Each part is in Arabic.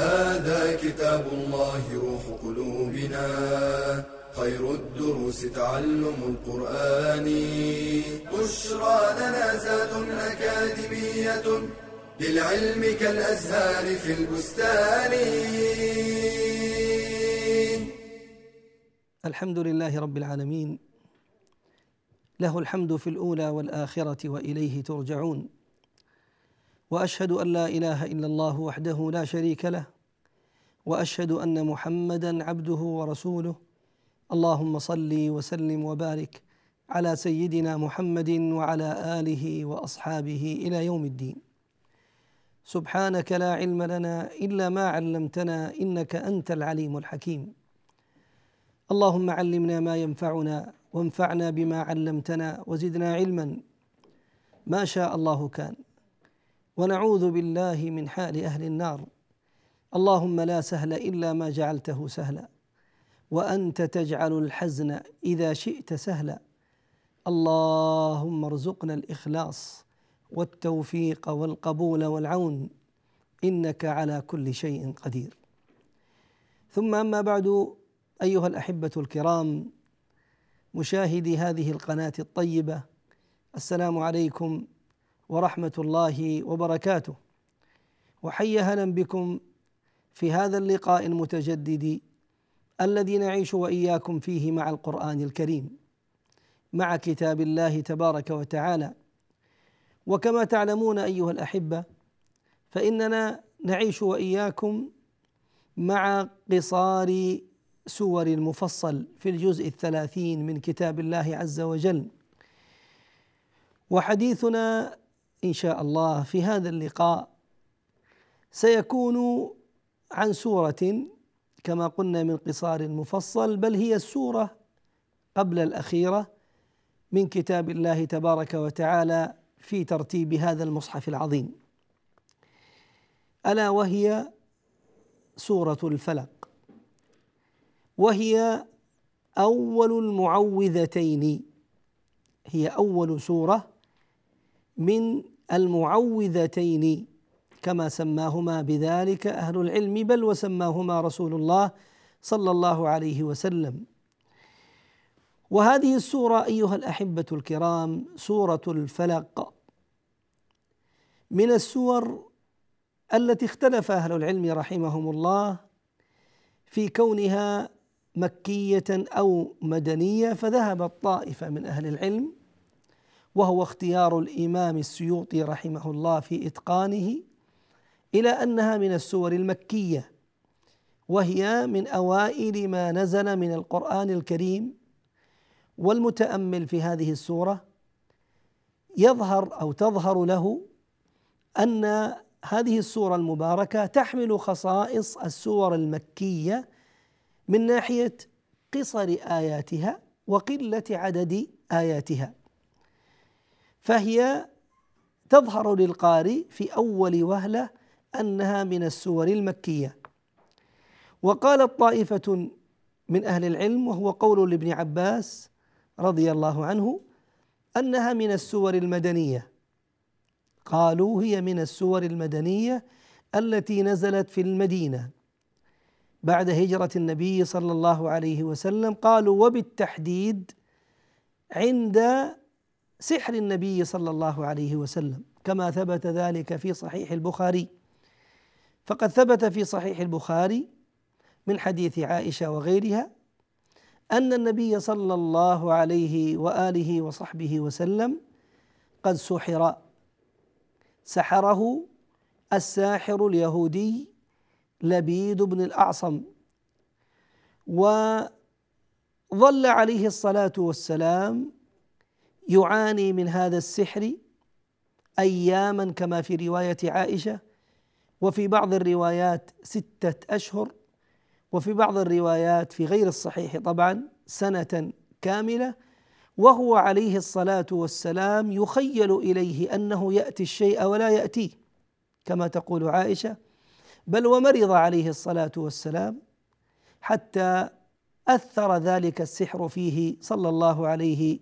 هذا كتاب الله روح قلوبنا. خير الدروس تعلم القرآن. بشرى لنا زاد أكاديمية للعلم كالأزهار في البستان. الحمد لله رب العالمين. له الحمد في الأولى والآخرة وإليه ترجعون. وأشهد أن لا إله إلا الله وحده لا شريك له وأشهد أن محمدا عبده ورسوله. اللهم صل وسلم وبارك على سيدنا محمد وعلى آله وأصحابه إلى يوم الدين. سبحانك لا علم لنا إلا ما علمتنا إنك أنت العليم الحكيم. اللهم علمنا ما ينفعنا وانفعنا بما علمتنا وزدنا علما. ما شاء الله كان. ونعوذ بالله من حال أهل النار. اللهم لا سهل إلا ما جعلته سهلا وأنت تجعل الحزن إذا شئت سهلا اللهم ارزقنا الإخلاص والتوفيق والقبول والعون إنك على كل شيء قدير. ثم أما بعد أيها الأحبة الكرام مشاهدي هذه القناة الطيبة السلام عليكم ورحمة الله وبركاته. وحي هلا بكم في هذا اللقاء المتجدد الذي نعيش وإياكم فيه مع القرآن الكريم مع كتاب الله تبارك وتعالى. وكما تعلمون أيها الأحبة فإننا نعيش وإياكم مع قصار سور المفصل في الجزء الثلاثين من كتاب الله عز وجل. وحديثنا إن شاء الله في هذا اللقاء سيكون عن سورة كما قلنا من قصار المفصل بل هي السورة قبل الأخيرة من كتاب الله تبارك وتعالى في ترتيب هذا المصحف العظيم. ألا وهي سورة الفلق وهي أول المعوذتين هي أول سورة من المعوذتين كما سماهما بذلك أهل العلم بل وسماهما رسول الله صلى الله عليه وسلم. وهذه السورة أيها الأحبة الكرام سورة الفلق. من السور التي اختلف أهل العلم رحمهم الله في كونها مكية أو مدنية فذهبت طائفه من أهل العلم وهو اختيار الإمام السيوطي رحمه الله في إتقانه إلى أنها من السور المكية وهي من أوائل ما نزل من القرآن الكريم والمتأمل في هذه السورة. يظهر أو تظهر له أن هذه السورة المباركة تحمل خصائص السور المكية من ناحية قصر آياتها وقلة عدد آياتها. فهي تظهر للقارئ في أول وهلة أنها من السور المكية. وقالت طائفه من أهل العلم وهو قول لابن عباس رضي الله عنه أنها من السور المدنية. قالوا هي من السور المدنية التي نزلت في المدينة. بعد هجرة النبي صلى الله عليه وسلم قالوا وبالتحديد عند سحر النبي صلى الله عليه وسلم كما ثبت ذلك في صحيح البخاري. فقد ثبت في صحيح البخاري من حديث عائشة وغيرها أن النبي صلى الله عليه وآله وصحبه وسلم قد سحر. سحره الساحر اليهودي لبيد بن الأعصم. وظل عليه الصلاة والسلام يعاني من هذا السحر أياما كما في رواية عائشة وفي بعض الروايات ستة أشهر وفي بعض الروايات في غير الصحيح طبعا سنة كاملة وهو عليه الصلاة والسلام يخيل إليه أنه يأتي الشيء ولا يأتيه كما تقول عائشة. بل ومرض عليه الصلاة والسلام حتى أثر ذلك السحر فيه صلى الله عليه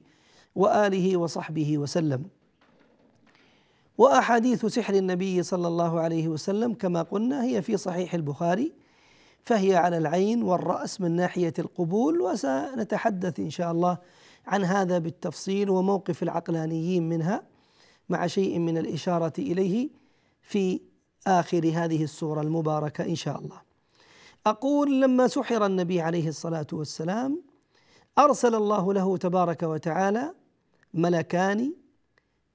وآله وصحبه وسلم وأحاديث سحر النبي صلى الله عليه وسلم كما قلنا هي في صحيح البخاري فهي على العين والرأس من ناحية القبول وسنتحدث إن شاء الله عن هذا بالتفصيل وموقف العقلانيين منها مع شيء من الإشارة إليه في آخر هذه السورة المباركة إن شاء الله. أقول لما سحر النبي عليه الصلاة والسلام أرسل الله له تبارك وتعالى ملكان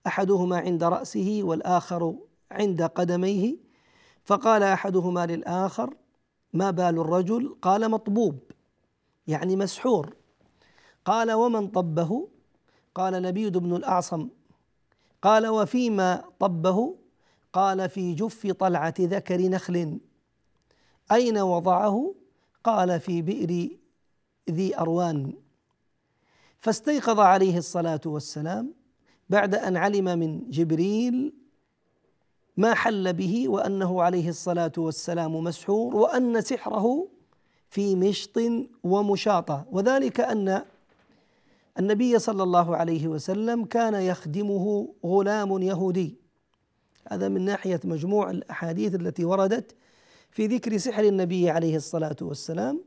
أحدهما عند رأسه والآخر عند قدميه فقال أحدهما للآخر ما بال الرجل؟ قال مطبوب يعني مسحور. قال ومن طبه؟ قال لبيد بن الأعصم. قال وفيما طبه؟ قال في جف طلعة ذكر نخل. أين وضعه؟ قال في بئر ذي أروان. فاستيقظ عليه الصلاة والسلام بعد أن علم من جبريل ما حل به وأنه عليه الصلاة والسلام مسحور وأن سحره في مشط ومشاطه وذلك أن النبي صلى الله عليه وسلم كان يخدمه غلام يهودي. هذا من ناحية مجموع الأحاديث التي وردت في ذكر سحر النبي عليه الصلاة والسلام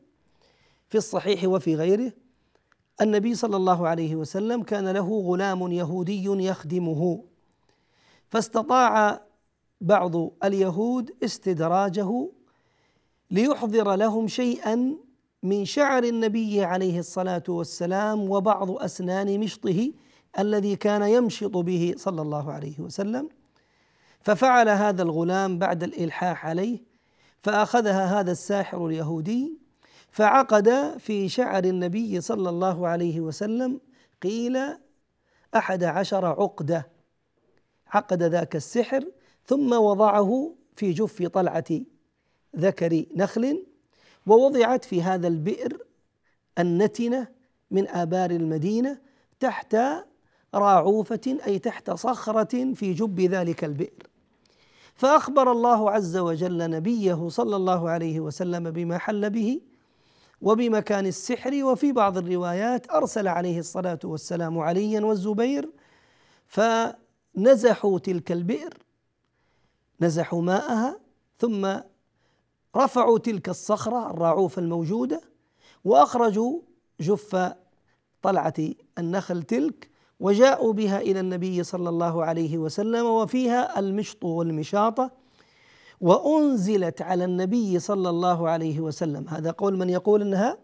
في الصحيح وفي غيره. النبي صلى الله عليه وسلم كان له غلام يهودي يخدمه. فاستطاع بعض اليهود استدراجه ليحضر لهم شيئا من شعر النبي عليه الصلاة والسلام وبعض أسنان مشطه الذي كان يمشط به صلى الله عليه وسلم. ففعل هذا الغلام بعد الإلحاح عليه فأخذها هذا الساحر اليهودي فعقد في شعر النبي صلى الله عليه وسلم قيل أحد عشر عقدة. عقد ذاك السحر ثم وضعه في جف طلعة ذكر نخل ووضعت في هذا البئر النتنة من آبار المدينة تحت راعوفة أي تحت صخرة في جب ذلك البئر. فأخبر الله عز وجل نبيه صلى الله عليه وسلم بما حل به وبمكان السحر وفي بعض الروايات أرسل عليه الصلاة والسلام عليا والزبير فنزحوا تلك البئر نزحوا ماءها ثم رفعوا تلك الصخرة الراعوف الموجودة وأخرجوا جف طلعة النخل تلك وجاءوا بها إلى النبي صلى الله عليه وسلم وفيها المشط والمشاطة. وأنزلت على النبي صلى الله عليه وسلم. هذا قول من يقول إنها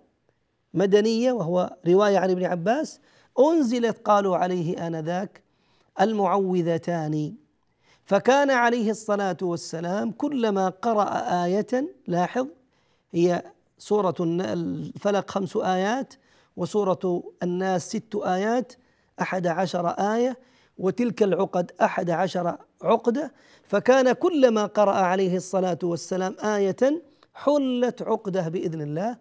مدنية وهو رواية عن ابن عباس. أنزلت قالوا عليه آنذاك المعوذتان. فكان عليه الصلاة والسلام كلما قرأ آية لاحظ هي سورة الفلق خمس آيات وسورة الناس ست آيات أحد عشر آية وتلك العقد أحد عشر عقدة فكان كلما قرأ عليه الصلاة والسلام آية حلت عقدة بإذن الله.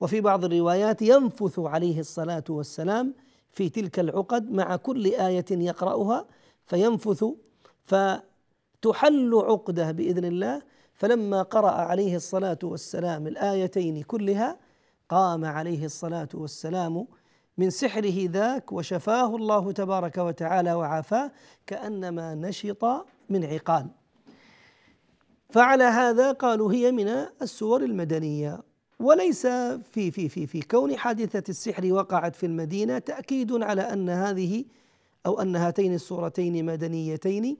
وفي بعض الروايات ينفث عليه الصلاة والسلام في تلك العقد مع كل آية يقرأها فينفث فتحل عقدة بإذن الله. فلما قرأ عليه الصلاة والسلام الآيتين كلها قام عليه الصلاة والسلام من سحره ذاك وشفاه الله تبارك وتعالى وعافاه كأنما نشط من عقال. فعلى هذا قالوا هي من السور المدنية. وليس في في في في كون حادثة السحر وقعت في المدينة تأكيد على أن هذه أو أن هاتين السورتين مدنيتين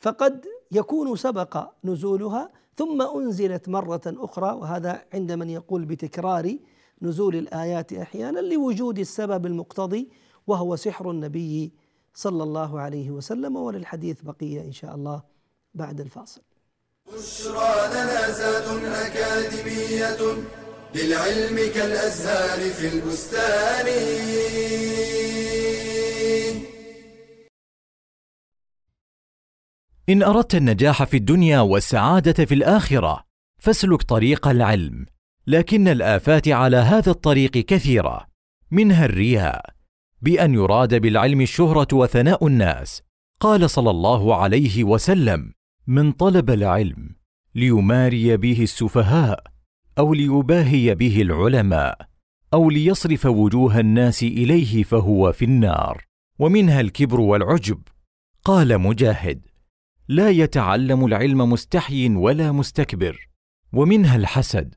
فقد يكون سبق نزولها ثم أنزلت مرة أخرى وهذا عند من يقول بتكرار نزول الآيات أحيانا لوجود السبب المقتضي وهو سحر النبي صلى الله عليه وسلم وللحديث بقية إن شاء الله بعد الفاصل. بشرى لنا زاد أكاديمية للعلم كالأزهار في البستان. إن أردت النجاح في الدنيا والسعادة في الآخرة فاسلك طريق العلم لكن الآفات على هذا الطريق كثيرة. منها الرياء بأن يراد بالعلم الشهرة وثناء الناس. قال صلى الله عليه وسلم من طلب العلم ليماري به السفهاء أو ليباهي به العلماء أو ليصرف وجوه الناس إليه فهو في النار ومنها الكبر والعجب. قال مجاهد لا يتعلم العلم مستحي ولا مستكبر ومنها الحسد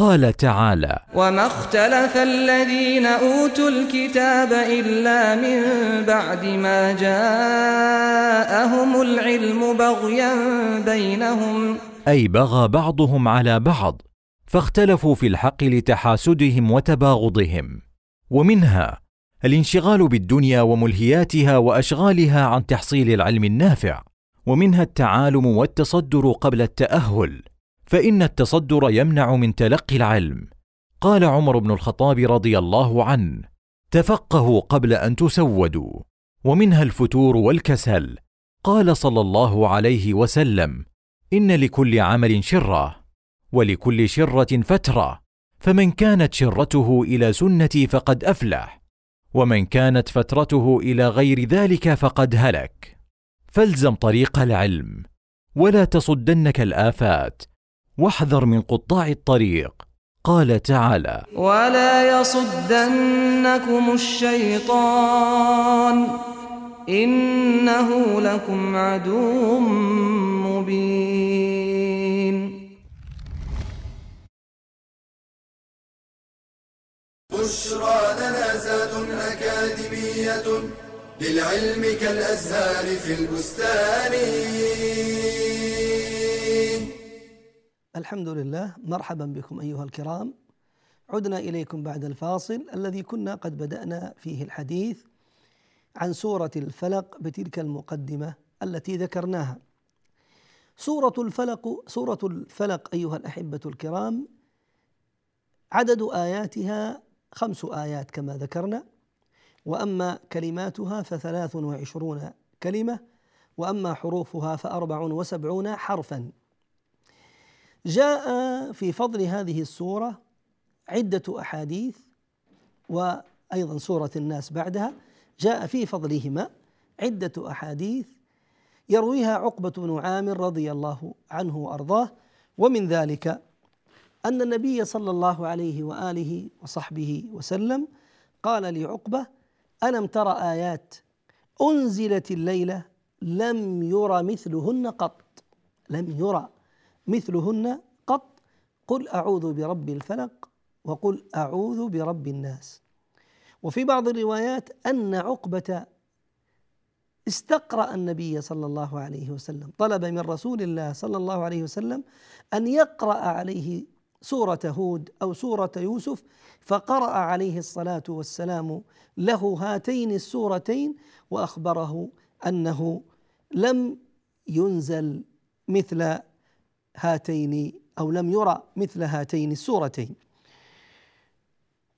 قال تعالى وما اختلف الذين أوتوا الكتاب إلا من بعد ما جاءهم العلم بغيا بينهم. أي بغى بعضهم على بعض فاختلفوا في الحق لتحاسدهم وتباغضهم. ومنها الانشغال بالدنيا وملهياتها وأشغالها عن تحصيل العلم النافع ومنها التعالم والتصدر قبل التأهل. فإن التصدر يمنع من تلقي العلم. قال عمر بن الخطاب رضي الله عنه تفقهوا قبل أن تسودوا ومنها الفتور والكسل. قال صلى الله عليه وسلم إن لكل عمل شرة ولكل شرة فترة. فمن كانت شرته إلى سنتي فقد أفلح ومن كانت فترته إلى غير ذلك فقد هلك. فالزم طريق العلم ولا تصدنك الآفات. واحذر من قطاع الطريق. قال تعالى ولا يصدنكم الشيطان انه لكم عدو مبين. بشرى لنا زاد أكاديمية للعلم كالأزهار في البستان الحمد لله مرحبا بكم أيها الكرام. عدنا إليكم بعد الفاصل الذي كنا قد بدأنا فيه الحديث عن سورة الفلق بتلك المقدمة التي ذكرناها. سورة الفلق سورة الفلق أيها الأحبة الكرام عدد آياتها خمس آيات كما ذكرنا وأما كلماتها فثلاث وعشرون كلمة وأما حروفها فأربع وسبعون حرفا. جاء في فضل هذه السورة عدة أحاديث وأيضا سورة الناس بعدها جاء في فضلهما عدة أحاديث يرويها عقبة بن عامر رضي الله عنه وأرضاه. ومن ذلك أن النبي صلى الله عليه وآله وصحبه وسلم قال لعقبة ألم تر آيات أنزلت الليلة لم ير مثلهن قط؟ لم يرى مثلهن قط قل أعوذ برب الفلق وقل أعوذ برب الناس. وفي بعض الروايات أن عقبة استقرأ النبي صلى الله عليه وسلم طلب من رسول الله صلى الله عليه وسلم أن يقرأ عليه سورة هود أو سورة يوسف فقرأ عليه الصلاة والسلام له هاتين السورتين وأخبره أنه لم ينزل مثل هاتين أو لم يرى مثل هاتين السورتين.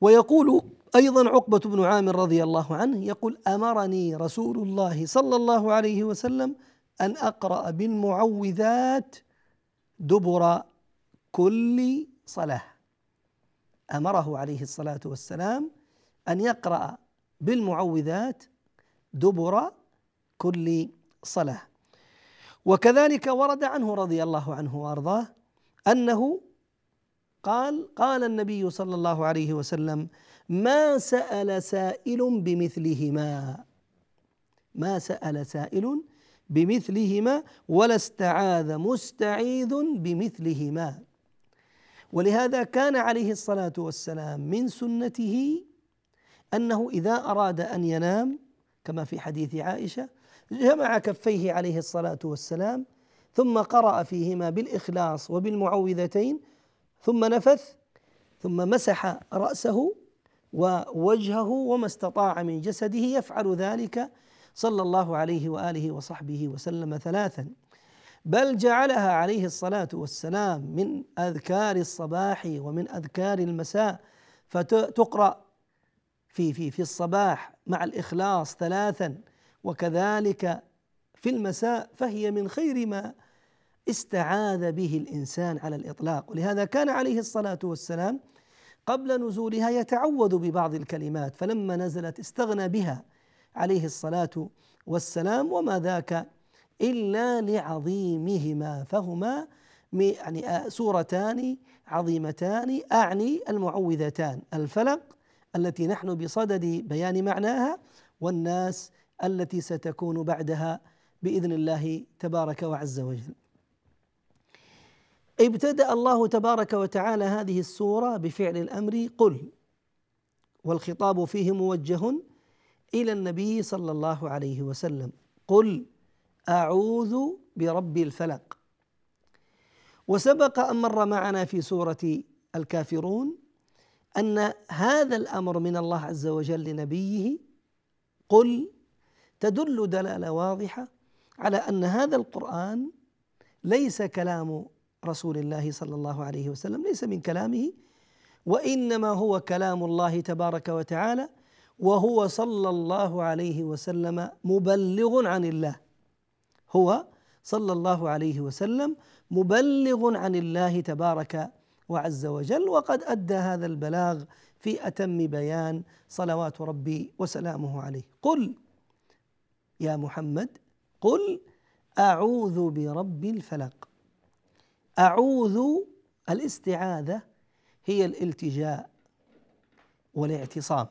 ويقول أيضا عقبة بن عامر رضي الله عنه يقول أمرني رسول الله صلى الله عليه وسلم أن أقرأ بالمعوذات دبر كل صلاة. أمره عليه الصلاة والسلام أن يقرأ بالمعوذات دبر كل صلاة. وكذلك ورد عنه رضي الله عنه وأرضاه أنه قال قال النبي صلى الله عليه وسلم ما سأل سائل بمثلهما. ما سأل سائل بمثلهما ولا استعاذ مستعيذ بمثلهما. ولهذا كان عليه الصلاة والسلام من سنته أنه إذا أراد أن ينام كما في حديث عائشة جمع كفيه عليه الصلاة والسلام ثم قرأ فيهما بالإخلاص وبالمعوذتين ثم نفث ثم مسح رأسه ووجهه وما استطاع من جسده يفعل ذلك صلى الله عليه وآله وصحبه وسلم ثلاثا. بل جعلها عليه الصلاة والسلام من أذكار الصباح ومن أذكار المساء. فتقرأ في في في الصباح مع الإخلاص ثلاثا. وكذلك في المساء فهي من خير ما استعاذ به الإنسان على الإطلاق. ولهذا كان عليه الصلاة والسلام قبل نزولها يتعوذ ببعض الكلمات فلما نزلت استغنى بها عليه الصلاة والسلام وما ذاك إلا لعظيمهما فهما يعني سورتان عظيمتان أعني المعوذتان الفلق التي نحن بصدد بيان معناها والناس التي ستكون بعدها بإذن الله تبارك وعز وجل. ابتدأ الله تبارك وتعالى هذه السورة بفعل الأمر قل والخطاب فيه موجه إلى النبي صلى الله عليه وسلم قل أعوذ برب الفلق وسبق أن مر معنا في سورة الكافرون أن هذا الأمر من الله عز وجل لنبيه قل تدل دلالة واضحة على أن هذا القرآن ليس كلام رسول الله صلى الله عليه وسلم ليس من كلامه وإنما هو كلام الله تبارك وتعالى وهو صلى الله عليه وسلم مبلغ عن الله. هو صلى الله عليه وسلم مبلغ عن الله تبارك وعز وجل وقد أدى هذا البلاغ في أتم بيان صلوات ربي وسلامه عليه. قل يا محمد قل أعوذ برب الفلق. أعوذ الاستعاذة هي الالتجاء والاعتصام.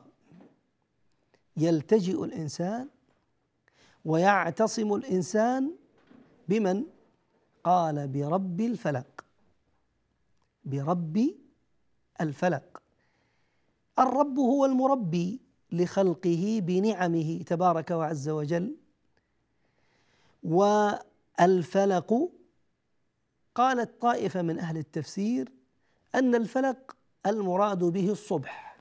يلتجئ الإنسان ويعتصم الإنسان بمن؟ قال برب الفلق. برب الفلق. الرب هو المربي لخلقه بنعمه تبارك وعز وجل. والفلق قالت طائفة من أهل التفسير أن الفلق المراد به الصبح.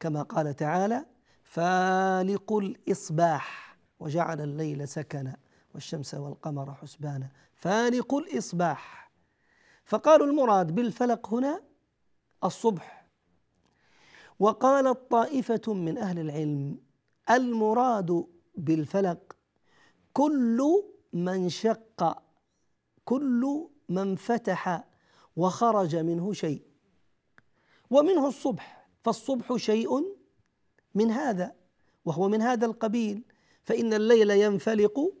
كما قال تعالى فالق الإصباح وجعل الليل سكنا والشمس والقمر حسبانا. فالق الإصباح. فقالوا المراد بالفلق هنا الصبح. وقالت طائفة من أهل العلم المراد بالفلق كل من شق كل من فتح وخرج منه شيء. ومنه الصبح فالصبح شيء من هذا وهو من هذا القبيل. فإن الليل ينفلق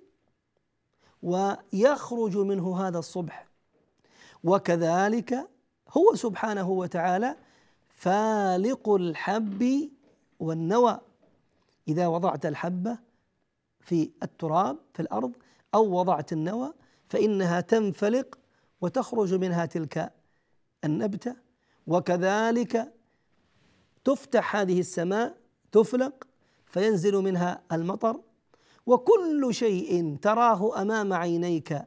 ويخرج منه هذا الصبح. وكذلك هو سبحانه وتعالى فالق الحب والنوى. إذا وضعت الحبة في التراب في الأرض أو وضعت النوى فإنها تنفلق وتخرج منها تلك النبتة. وكذلك تفتح هذه السماء تفلق فينزل منها المطر. وكل شيء تراه أمام عينيك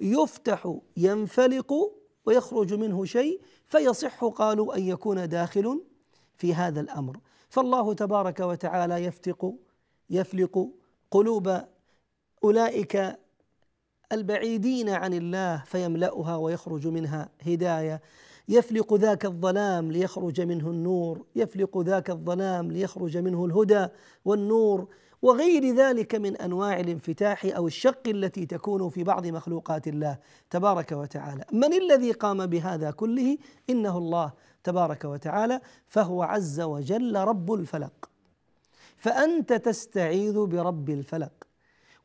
يفتح ينفلق ويخرج منه شيء فيصح قالوا أن يكون داخل في هذا الأمر. فالله تبارك وتعالى يفتق يفلق قلوب أولئك البعيدين عن الله فيملأها ويخرج منها هداية. يفلق ذاك الظلام ليخرج منه النور يفلق ذاك الظلام ليخرج منه الهدى والنور. وغير ذلك من أنواع الانفتاح أو الشق التي تكون في بعض مخلوقات الله تبارك وتعالى. من الذي قام بهذا كله؟ إنه الله تبارك وتعالى فهو عز وجل رب الفلق. فأنت تستعيذ برب الفلق.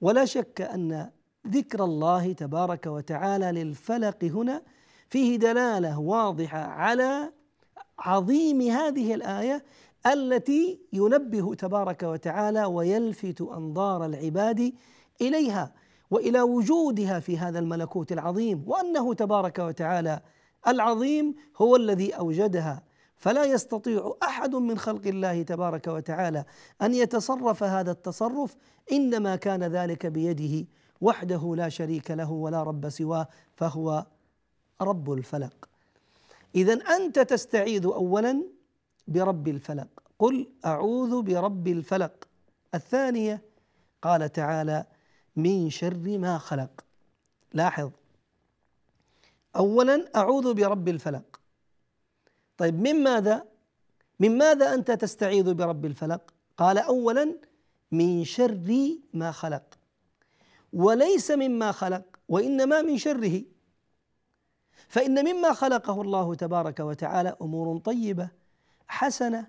ولا شك أن ذكر الله تبارك وتعالى للفلق هنا فيه دلالة واضحة على عظيم هذه الآية التي ينبه تبارك وتعالى ويلفت أنظار العباد إليها وإلى وجودها في هذا الملكوت العظيم وأنه تبارك وتعالى العظيم هو الذي أوجدها فلا يستطيع أحد من خلق الله تبارك وتعالى أن يتصرف هذا التصرف إنما كان ذلك بيده وحده لا شريك له ولا رب سواه فهو رب الفلق. اذا أنت تستعيذ اولا برب الفلق. قل أعوذ برب الفلق. الثانية قال تعالى من شر ما خلق. لاحظ. اولا أعوذ برب الفلق. طيب من ماذا؟ من ماذا أنت تستعيذ برب الفلق؟ قال اولا من شر ما خلق وليس مما خلق وإنما من شره. فإن مما خلقه الله تبارك وتعالى أمور طيبة حسنة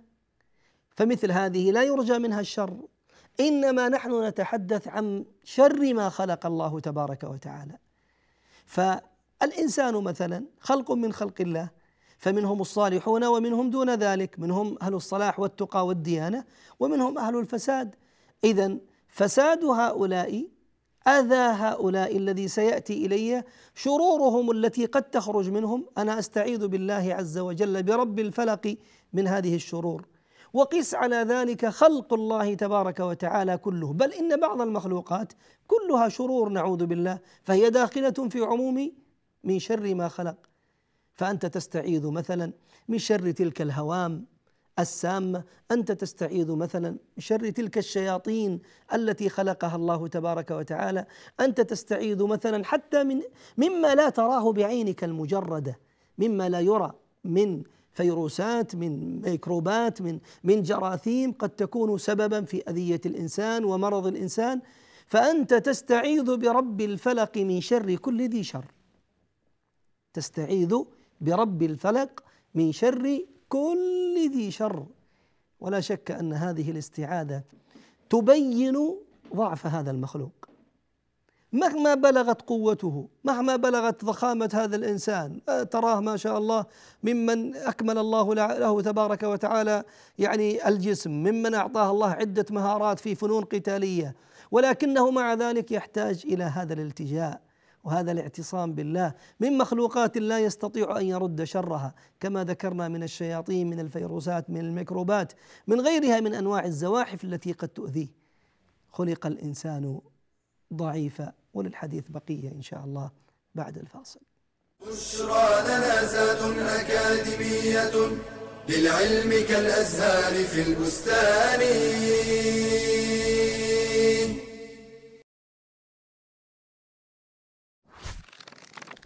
فمثل هذه لا يرجى منها الشر. إنما نحن نتحدث عن شر ما خلق الله تبارك وتعالى. فالإنسان مثلا خلق من خلق الله فمنهم الصالحون ومنهم دون ذلك. منهم أهل الصلاح والتقى والديانة ومنهم أهل الفساد. إذا فساد هؤلاء أذى هؤلاء الذي سيأتي إلي شرورهم التي قد تخرج منهم. أنا أستعيذ بالله عز وجل برب الفلق من هذه الشرور. وقس على ذلك خلق الله تبارك وتعالى كله. بل إن بعض المخلوقات كلها شرور نعوذ بالله فهي داخلة في عموم من شر ما خلق. فأنت تستعيذ مثلا من شر تلك الهوام السامة. أنت تستعيذ مثلا من شر تلك الشياطين التي خلقها الله تبارك وتعالى. أنت تستعيذ مثلا حتى من مما لا تراه بعينك المجردة مما لا يرى من فيروسات من ميكروبات من من جراثيم. قد تكون سببا في أذية الإنسان ومرض الإنسان. فأنت تستعيذ برب الفلق من شر كل ذي شر. تستعيذ برب الفلق من شر كل ذي شر. ولا شك أن هذه الاستعاذة تبين ضعف هذا المخلوق. مهما بلغت قوته مهما بلغت ضخامة هذا الإنسان تراه ما شاء الله ممن أكمل الله له تبارك وتعالى يعني الجسم ممن أعطاه الله عدة مهارات في فنون قتالية ولكنه مع ذلك يحتاج إلى هذا الالتجاء. وهذا الاعتصام بالله من مخلوقات لا يستطيع أن يرد شرها كما ذكرنا من الشياطين من الفيروسات من الميكروبات من غيرها من أنواع الزواحف التي قد تؤذيه خلق الإنسان ضعيفا وللحديث بقية إن شاء الله بعد الفاصل. بشرى لنا أكاديمية للعلم كالأزهار في البستان.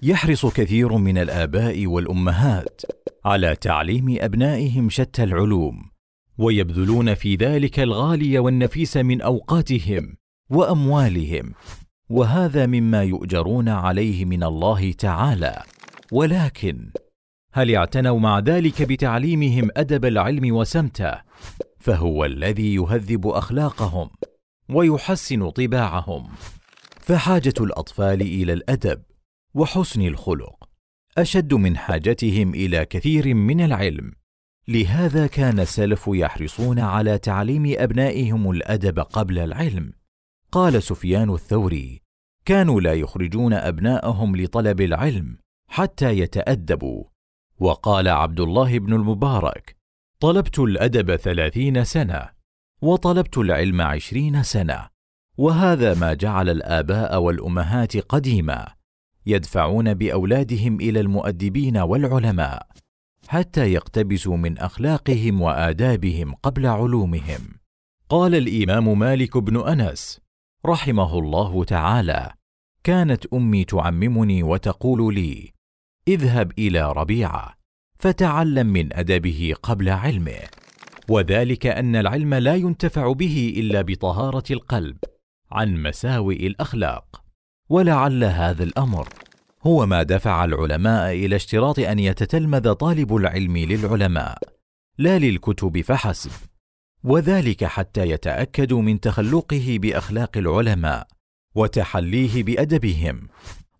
يحرص كثير من الآباء والأمهات على تعليم أبنائهم شتى العلوم ويبذلون في ذلك الغالي والنفيس من أوقاتهم وأموالهم وهذا مما يؤجرون عليه من الله تعالى. ولكن هل اعتنوا مع ذلك بتعليمهم أدب العلم وسمته؟ فهو الذي يهذب أخلاقهم ويحسن طباعهم. فحاجة الأطفال إلى الأدب وحسن الخلق أشد من حاجتهم إلى كثير من العلم. لهذا كان السلف يحرصون على تعليم أبنائهم الأدب قبل العلم. قال سفيان الثوري كانوا لا يخرجون أبناءهم لطلب العلم حتى يتأدبوا. وقال عبد الله بن المبارك طلبت الأدب ثلاثين سنة وطلبت العلم عشرين سنة وهذا ما جعل الآباء والأمهات قديما يدفعون بأولادهم إلى المؤدبين والعلماء حتى يقتبسوا من أخلاقهم وآدابهم قبل علومهم. قال الإمام مالك بن أنس رحمه الله تعالى كانت أمي تعممني وتقول لي اذهب إلى ربيعه فتعلم من أدبه قبل علمه وذلك أن العلم لا ينتفع به إلا بطهارة القلب عن مساوئ الأخلاق ولعل هذا الأمر. هو ما دفع العلماء إلى اشتراط أن يتتلمذ طالب العلم للعلماء لا للكتب فحسب. وذلك حتى يتاكدوا من تخلقه بأخلاق العلماء وتحليه بأدبهم.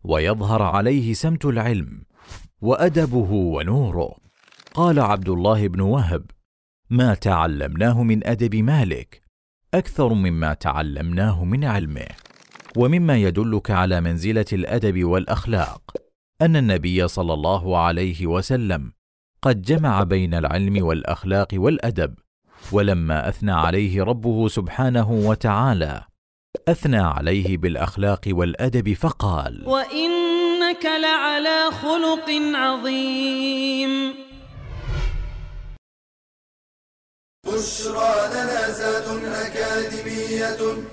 ويظهر عليه سمت العلم وأدبه ونوره. قال عبد الله بن وهب ما تعلمناه من أدب مالك أكثر مما تعلمناه من علمه. ومما يدلك على منزلة الأدب والأخلاق أن النبي صلى الله عليه وسلم قد جمع بين العلم والأخلاق والأدب ولما أثنى عليه ربه سبحانه وتعالى أثنى عليه بالأخلاق والأدب فقال وإنك لعلى خلق عظيم. بشرى لنا زاد أكاديمية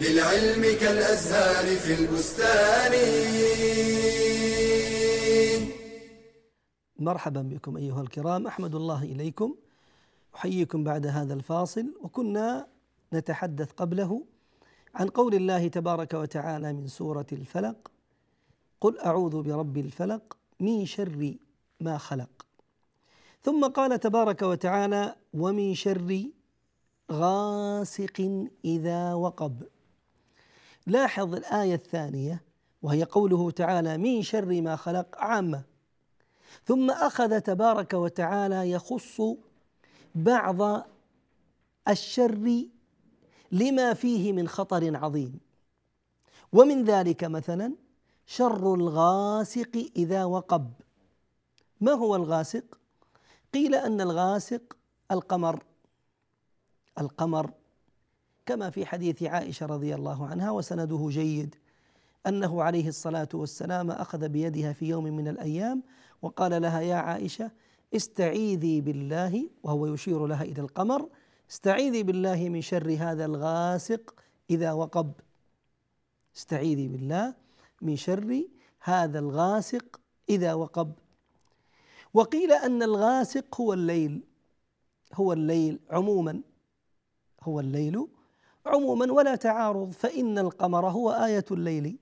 للعلم كالأزهار في البستان. مرحبا بكم أيها الكرام أحمد الله إليكم. أحييكم بعد هذا الفاصل وكنا نتحدث قبله عن قول الله تبارك وتعالى من سورة الفلق قل أعوذ برب الفلق من شر ما خلق. ثم قال تبارك وتعالى ومن شر غاسق إذا وقب. لاحظ الآية الثانية وهي قوله تعالى من شر ما خلق عامة. ثم أخذ تبارك وتعالى يخص بعض الشر لما فيه من خطر عظيم. ومن ذلك مثلا شر الغاسق إذا وقب. ما هو الغاسق؟ قيل أن الغاسق القمر. القمر كما في حديث عائشة رضي الله عنها وسنده جيد أنه عليه الصلاة والسلام أخذ بيدها في يوم من الأيام وقال لها يا عائشة استعيذي بالله وهو يشير لها إلى القمر استعيذي بالله من شر هذا الغاسق إذا وقب استعيذي بالله من شر هذا الغاسق إذا وقب وقيل أن الغاسق هو الليل هو الليل عموما هو الليل عموما ولا تعارض فإن القمر هو آية الليل.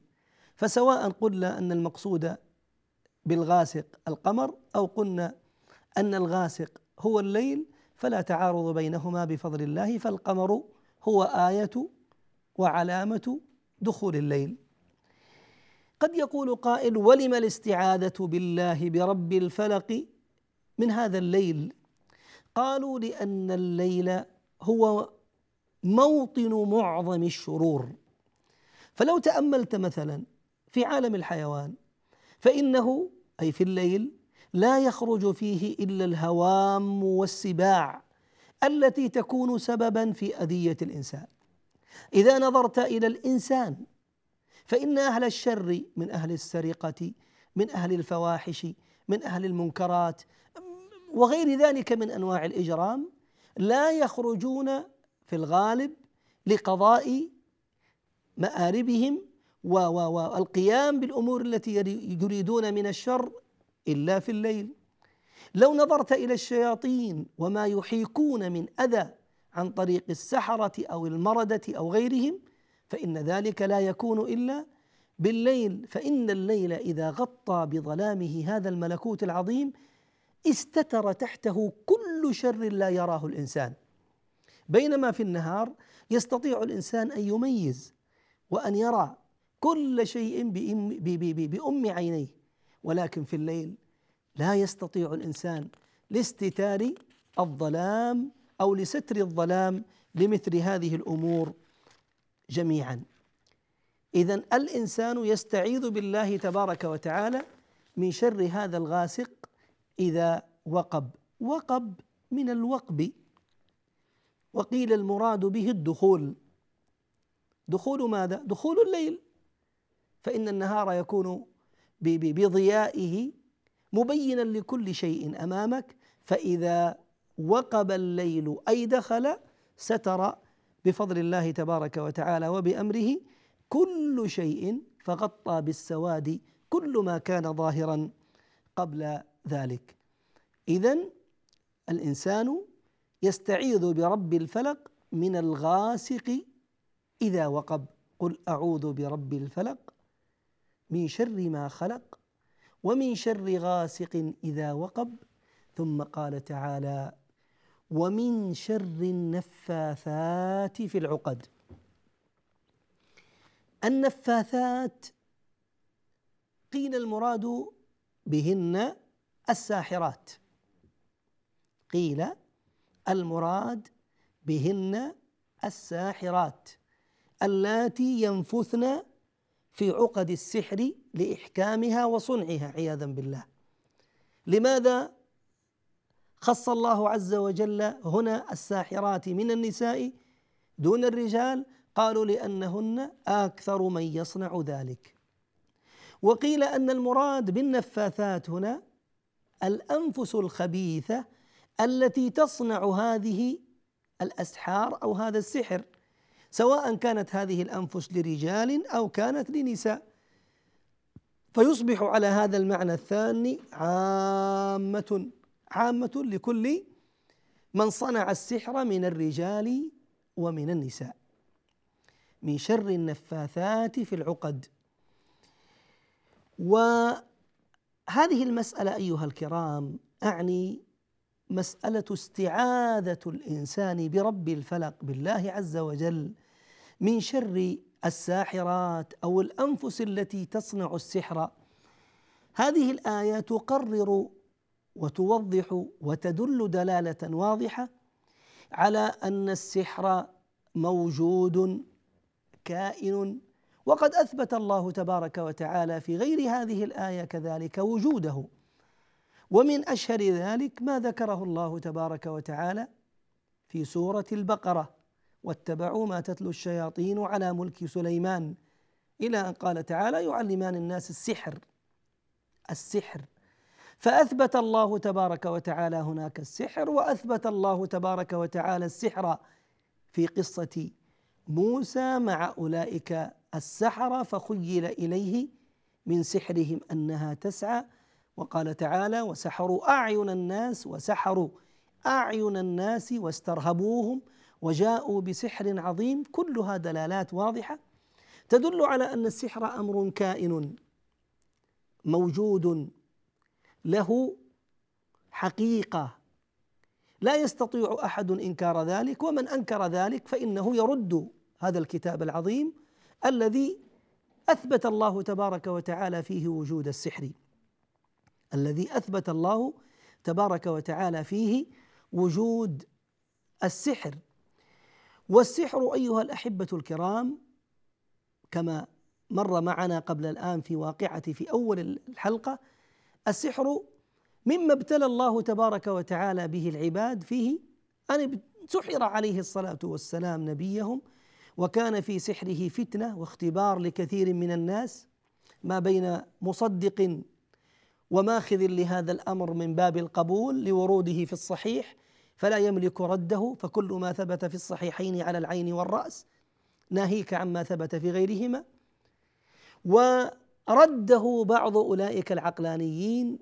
فسواء قلنا أن المقصود بالغاسق القمر أو قلنا أن الغاسق هو الليل فلا تعارض بينهما بفضل الله فالقمر هو آية وعلامة دخول الليل. قد يقول قائل ولم الاستعاذة بالله برب الفلق من هذا الليل؟ قالوا لأن الليل هو موطن معظم الشرور. فلو تأملت مثلا في عالم الحيوان فإنه أي في الليل لا يخرج فيه إلا الهوام والسباع التي تكون سببا في أذية الإنسان. إذا نظرت إلى الإنسان فإن أهل الشر من أهل السرقة من أهل الفواحش من أهل المنكرات وغير ذلك من أنواع الإجرام لا يخرجون في الغالب لقضاء مآربهم والقيام بالأمور التي يريدون من الشر إلا في الليل. لو نظرت إلى الشياطين وما يحيكون من أذى عن طريق السحرة أو المردة أو غيرهم فإن ذلك لا يكون إلا بالليل. فإن الليل إذا غطى بظلامه هذا الملكوت العظيم استتر تحته كل شر لا يراه الإنسان. بينما في النهار يستطيع الإنسان أن يميز وأن يرى كل شيء بأم عينيه. ولكن في الليل لا يستطيع الإنسان لاستتار الظلام أو لستر الظلام لمثل هذه الأمور جميعا. إذا الإنسان يستعيذ بالله تبارك وتعالى من شر هذا الغاسق إذا وقب. وقب من الوقب. وقيل المراد به الدخول. دخول ماذا؟ دخول الليل. فإن النهار يكون بضيائه مبينا لكل شيء أمامك. فإذا وقب الليل أي دخل ستر بفضل الله تبارك وتعالى وبأمره كل شيء فغطى بالسواد كل ما كان ظاهرا قبل ذلك. إذا الإنسان يستعيذ برب الفلق من الغاسق إذا وقب. قل أعوذ برب الفلق من شر ما خلق ومن شر غاسق إذا وقب. ثم قال تعالى ومن شر النفاثات في العقد. النفاثات قيل المراد بهن الساحرات. قيل المراد بهن الساحرات اللاتي ينفثن في عقد السحر لإحكامها وصنعها عياذا بالله. لماذا خص الله عز وجل هنا الساحرات من النساء دون الرجال؟ قالوا لأنهن أكثر من يصنع ذلك. وقيل أن المراد بالنفاثات هنا الأنفس الخبيثة التي تصنع هذه الأسحار أو هذا السحر سواء كانت هذه الأنفس لرجال أو كانت لنساء. فيصبح على هذا المعنى الثاني عامة عامة لكل من صنع السحر من الرجال ومن النساء من شر النفاثات في العقد. وهذه المسألة أيها الكرام أعني مسألة استعاذة الإنسان برب الفلق بالله عز وجل من شر الساحرات أو الأنفس التي تصنع السحر. هذه الآية تقرر وتوضح وتدل دلالة واضحة على أن السحر موجود كائن. وقد أثبت الله تبارك وتعالى في غير هذه الآية كذلك وجوده. ومن أشهر ذلك ما ذكره الله تبارك وتعالى في سورة البقرة. واتبعوا ما تتلو الشياطين على ملك سليمان. إلى أن قال تعالى يعلمان الناس السحر. السحر. فأثبت الله تبارك وتعالى هناك السحر وأثبت الله تبارك وتعالى السحر في قصة موسى مع أولئك السحرة فخيل إليه من سحرهم أنها تسعى وقال تعالى وسحروا أعين الناس وسحروا أعين الناس واسترهبوهم وجاءوا بسحر عظيم كلها دلالات واضحة تدل على أن السحر أمر كائن موجود له حقيقة. لا يستطيع أحد إنكار ذلك ومن أنكر ذلك فإنه يرد هذا الكتاب العظيم الذي أثبت الله تبارك وتعالى فيه وجود السحر. الذي أثبت الله تبارك وتعالى فيه وجود السحر. والسحر أيها الأحبة الكرام كما مر معنا قبل الآن في واقعة في أول الحلقة السحر مما ابتلى الله تبارك وتعالى به العباد فيه أن سحر عليه الصلاة والسلام نبيهم وكان في سحره فتنة واختبار لكثير من الناس ما بين مصدق وماخذ لهذا الأمر من باب القبول لوروده في الصحيح فلا يملك رده فكل ما ثبت في الصحيحين على العين والرأس ناهيك عما ثبت في غيرهما. ورده بعض أولئك العقلانيين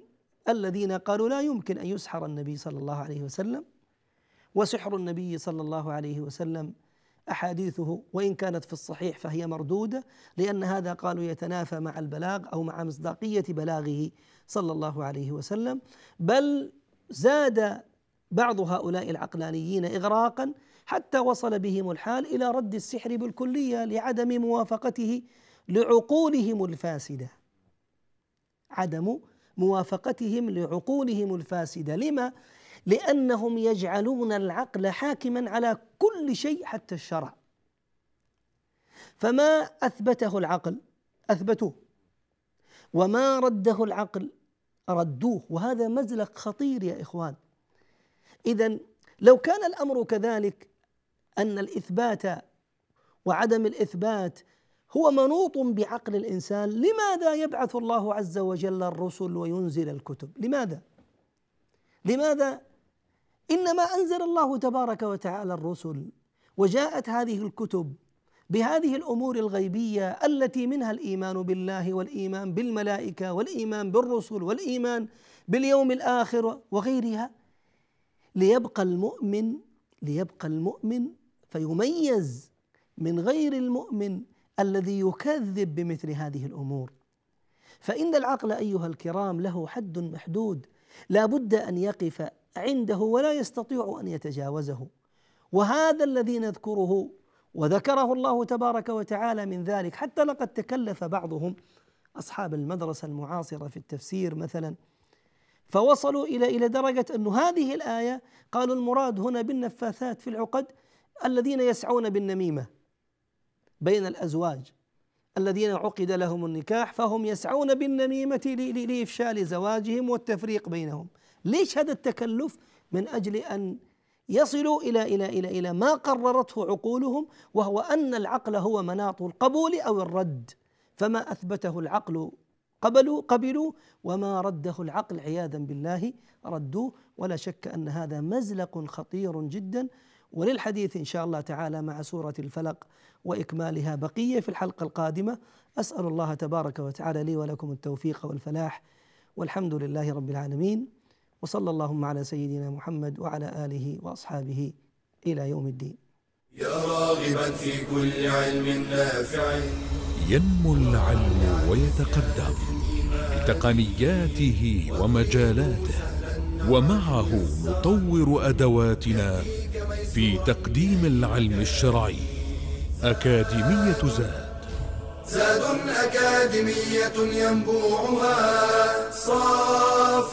الذين قالوا لا يمكن أن يسحر النبي صلى الله عليه وسلم وسحر النبي صلى الله عليه وسلم أحاديثه وإن كانت في الصحيح فهي مردودة لأن هذا قالوا يتنافى مع البلاغ أو مع مصداقية بلاغه صلى الله عليه وسلم. بل زاد بعض هؤلاء العقلانيين اغراقا حتى وصل بهم الحال إلى رد السحر بالكلية لعدم موافقته لعقولهم الفاسدة. عدم موافقتهم لعقولهم الفاسدة. لما؟ لأنهم يجعلون العقل حاكما على كل شيء حتى الشرع. فما أثبته العقل؟ أثبتوه. وما رده العقل؟ ردوه. وهذا مزلق خطير يا إخوان. اذا لو كان الأمر كذلك أن الإثبات وعدم الإثبات هو منوط بعقل الإنسان لماذا يبعث الله عز وجل الرسل وينزل الكتب؟ لماذا؟ لماذا إنما أنزل الله تبارك وتعالى الرسل وجاءت هذه الكتب بهذه الأمور الغيبية التي منها الإيمان بالله والإيمان بالملائكة والإيمان بالرسل والإيمان باليوم الآخر وغيرها. ليبقى المؤمن ليبقى المؤمن فيميز من غير المؤمن الذي يكذب بمثل هذه الأمور. فإن العقل أيها الكرام له حد محدود لا بد أن يقف عنده ولا يستطيع أن يتجاوزه. وهذا الذي نذكره وذكره الله تبارك وتعالى من ذلك حتى لقد تكلف بعضهم أصحاب المدرسة المعاصرة في التفسير مثلا. فوصلوا إلى إلى درجة أن هذه الآية قالوا المراد هنا بالنفاثات في العقد الذين يسعون بالنميمة بين الأزواج. الذين عقد لهم النكاح فهم يسعون بالنميمة لإفشال زواجهم والتفريق بينهم. ليش هذا التكلف من أجل أن يصلوا إلى إلى إلى إلى ما قررته عقولهم وهو أن العقل هو مناط القبول أو الرد. فما أثبته العقل قبلوا قبلوا وما رده العقل عياذا بالله ردوه. ولا شك أن هذا مزلق خطير جدا. وللحديث إن شاء الله تعالى مع سورة الفلق وإكمالها بقية في الحلقة القادمة. أسأل الله تبارك وتعالى لي ولكم التوفيق والفلاح. والحمد لله رب العالمين. وصلى اللهم على سيدنا محمد وعلى آله وأصحابه إلى يوم الدين. يا راغبا في كل علم نافع. ينمو العلم ويتقدم بتقنياته ومجالاته ومعه نطور أدواتنا في تقديم العلم الشرعي. أكاديمية زاد. زاد أكاديمية ينبوعها صاف.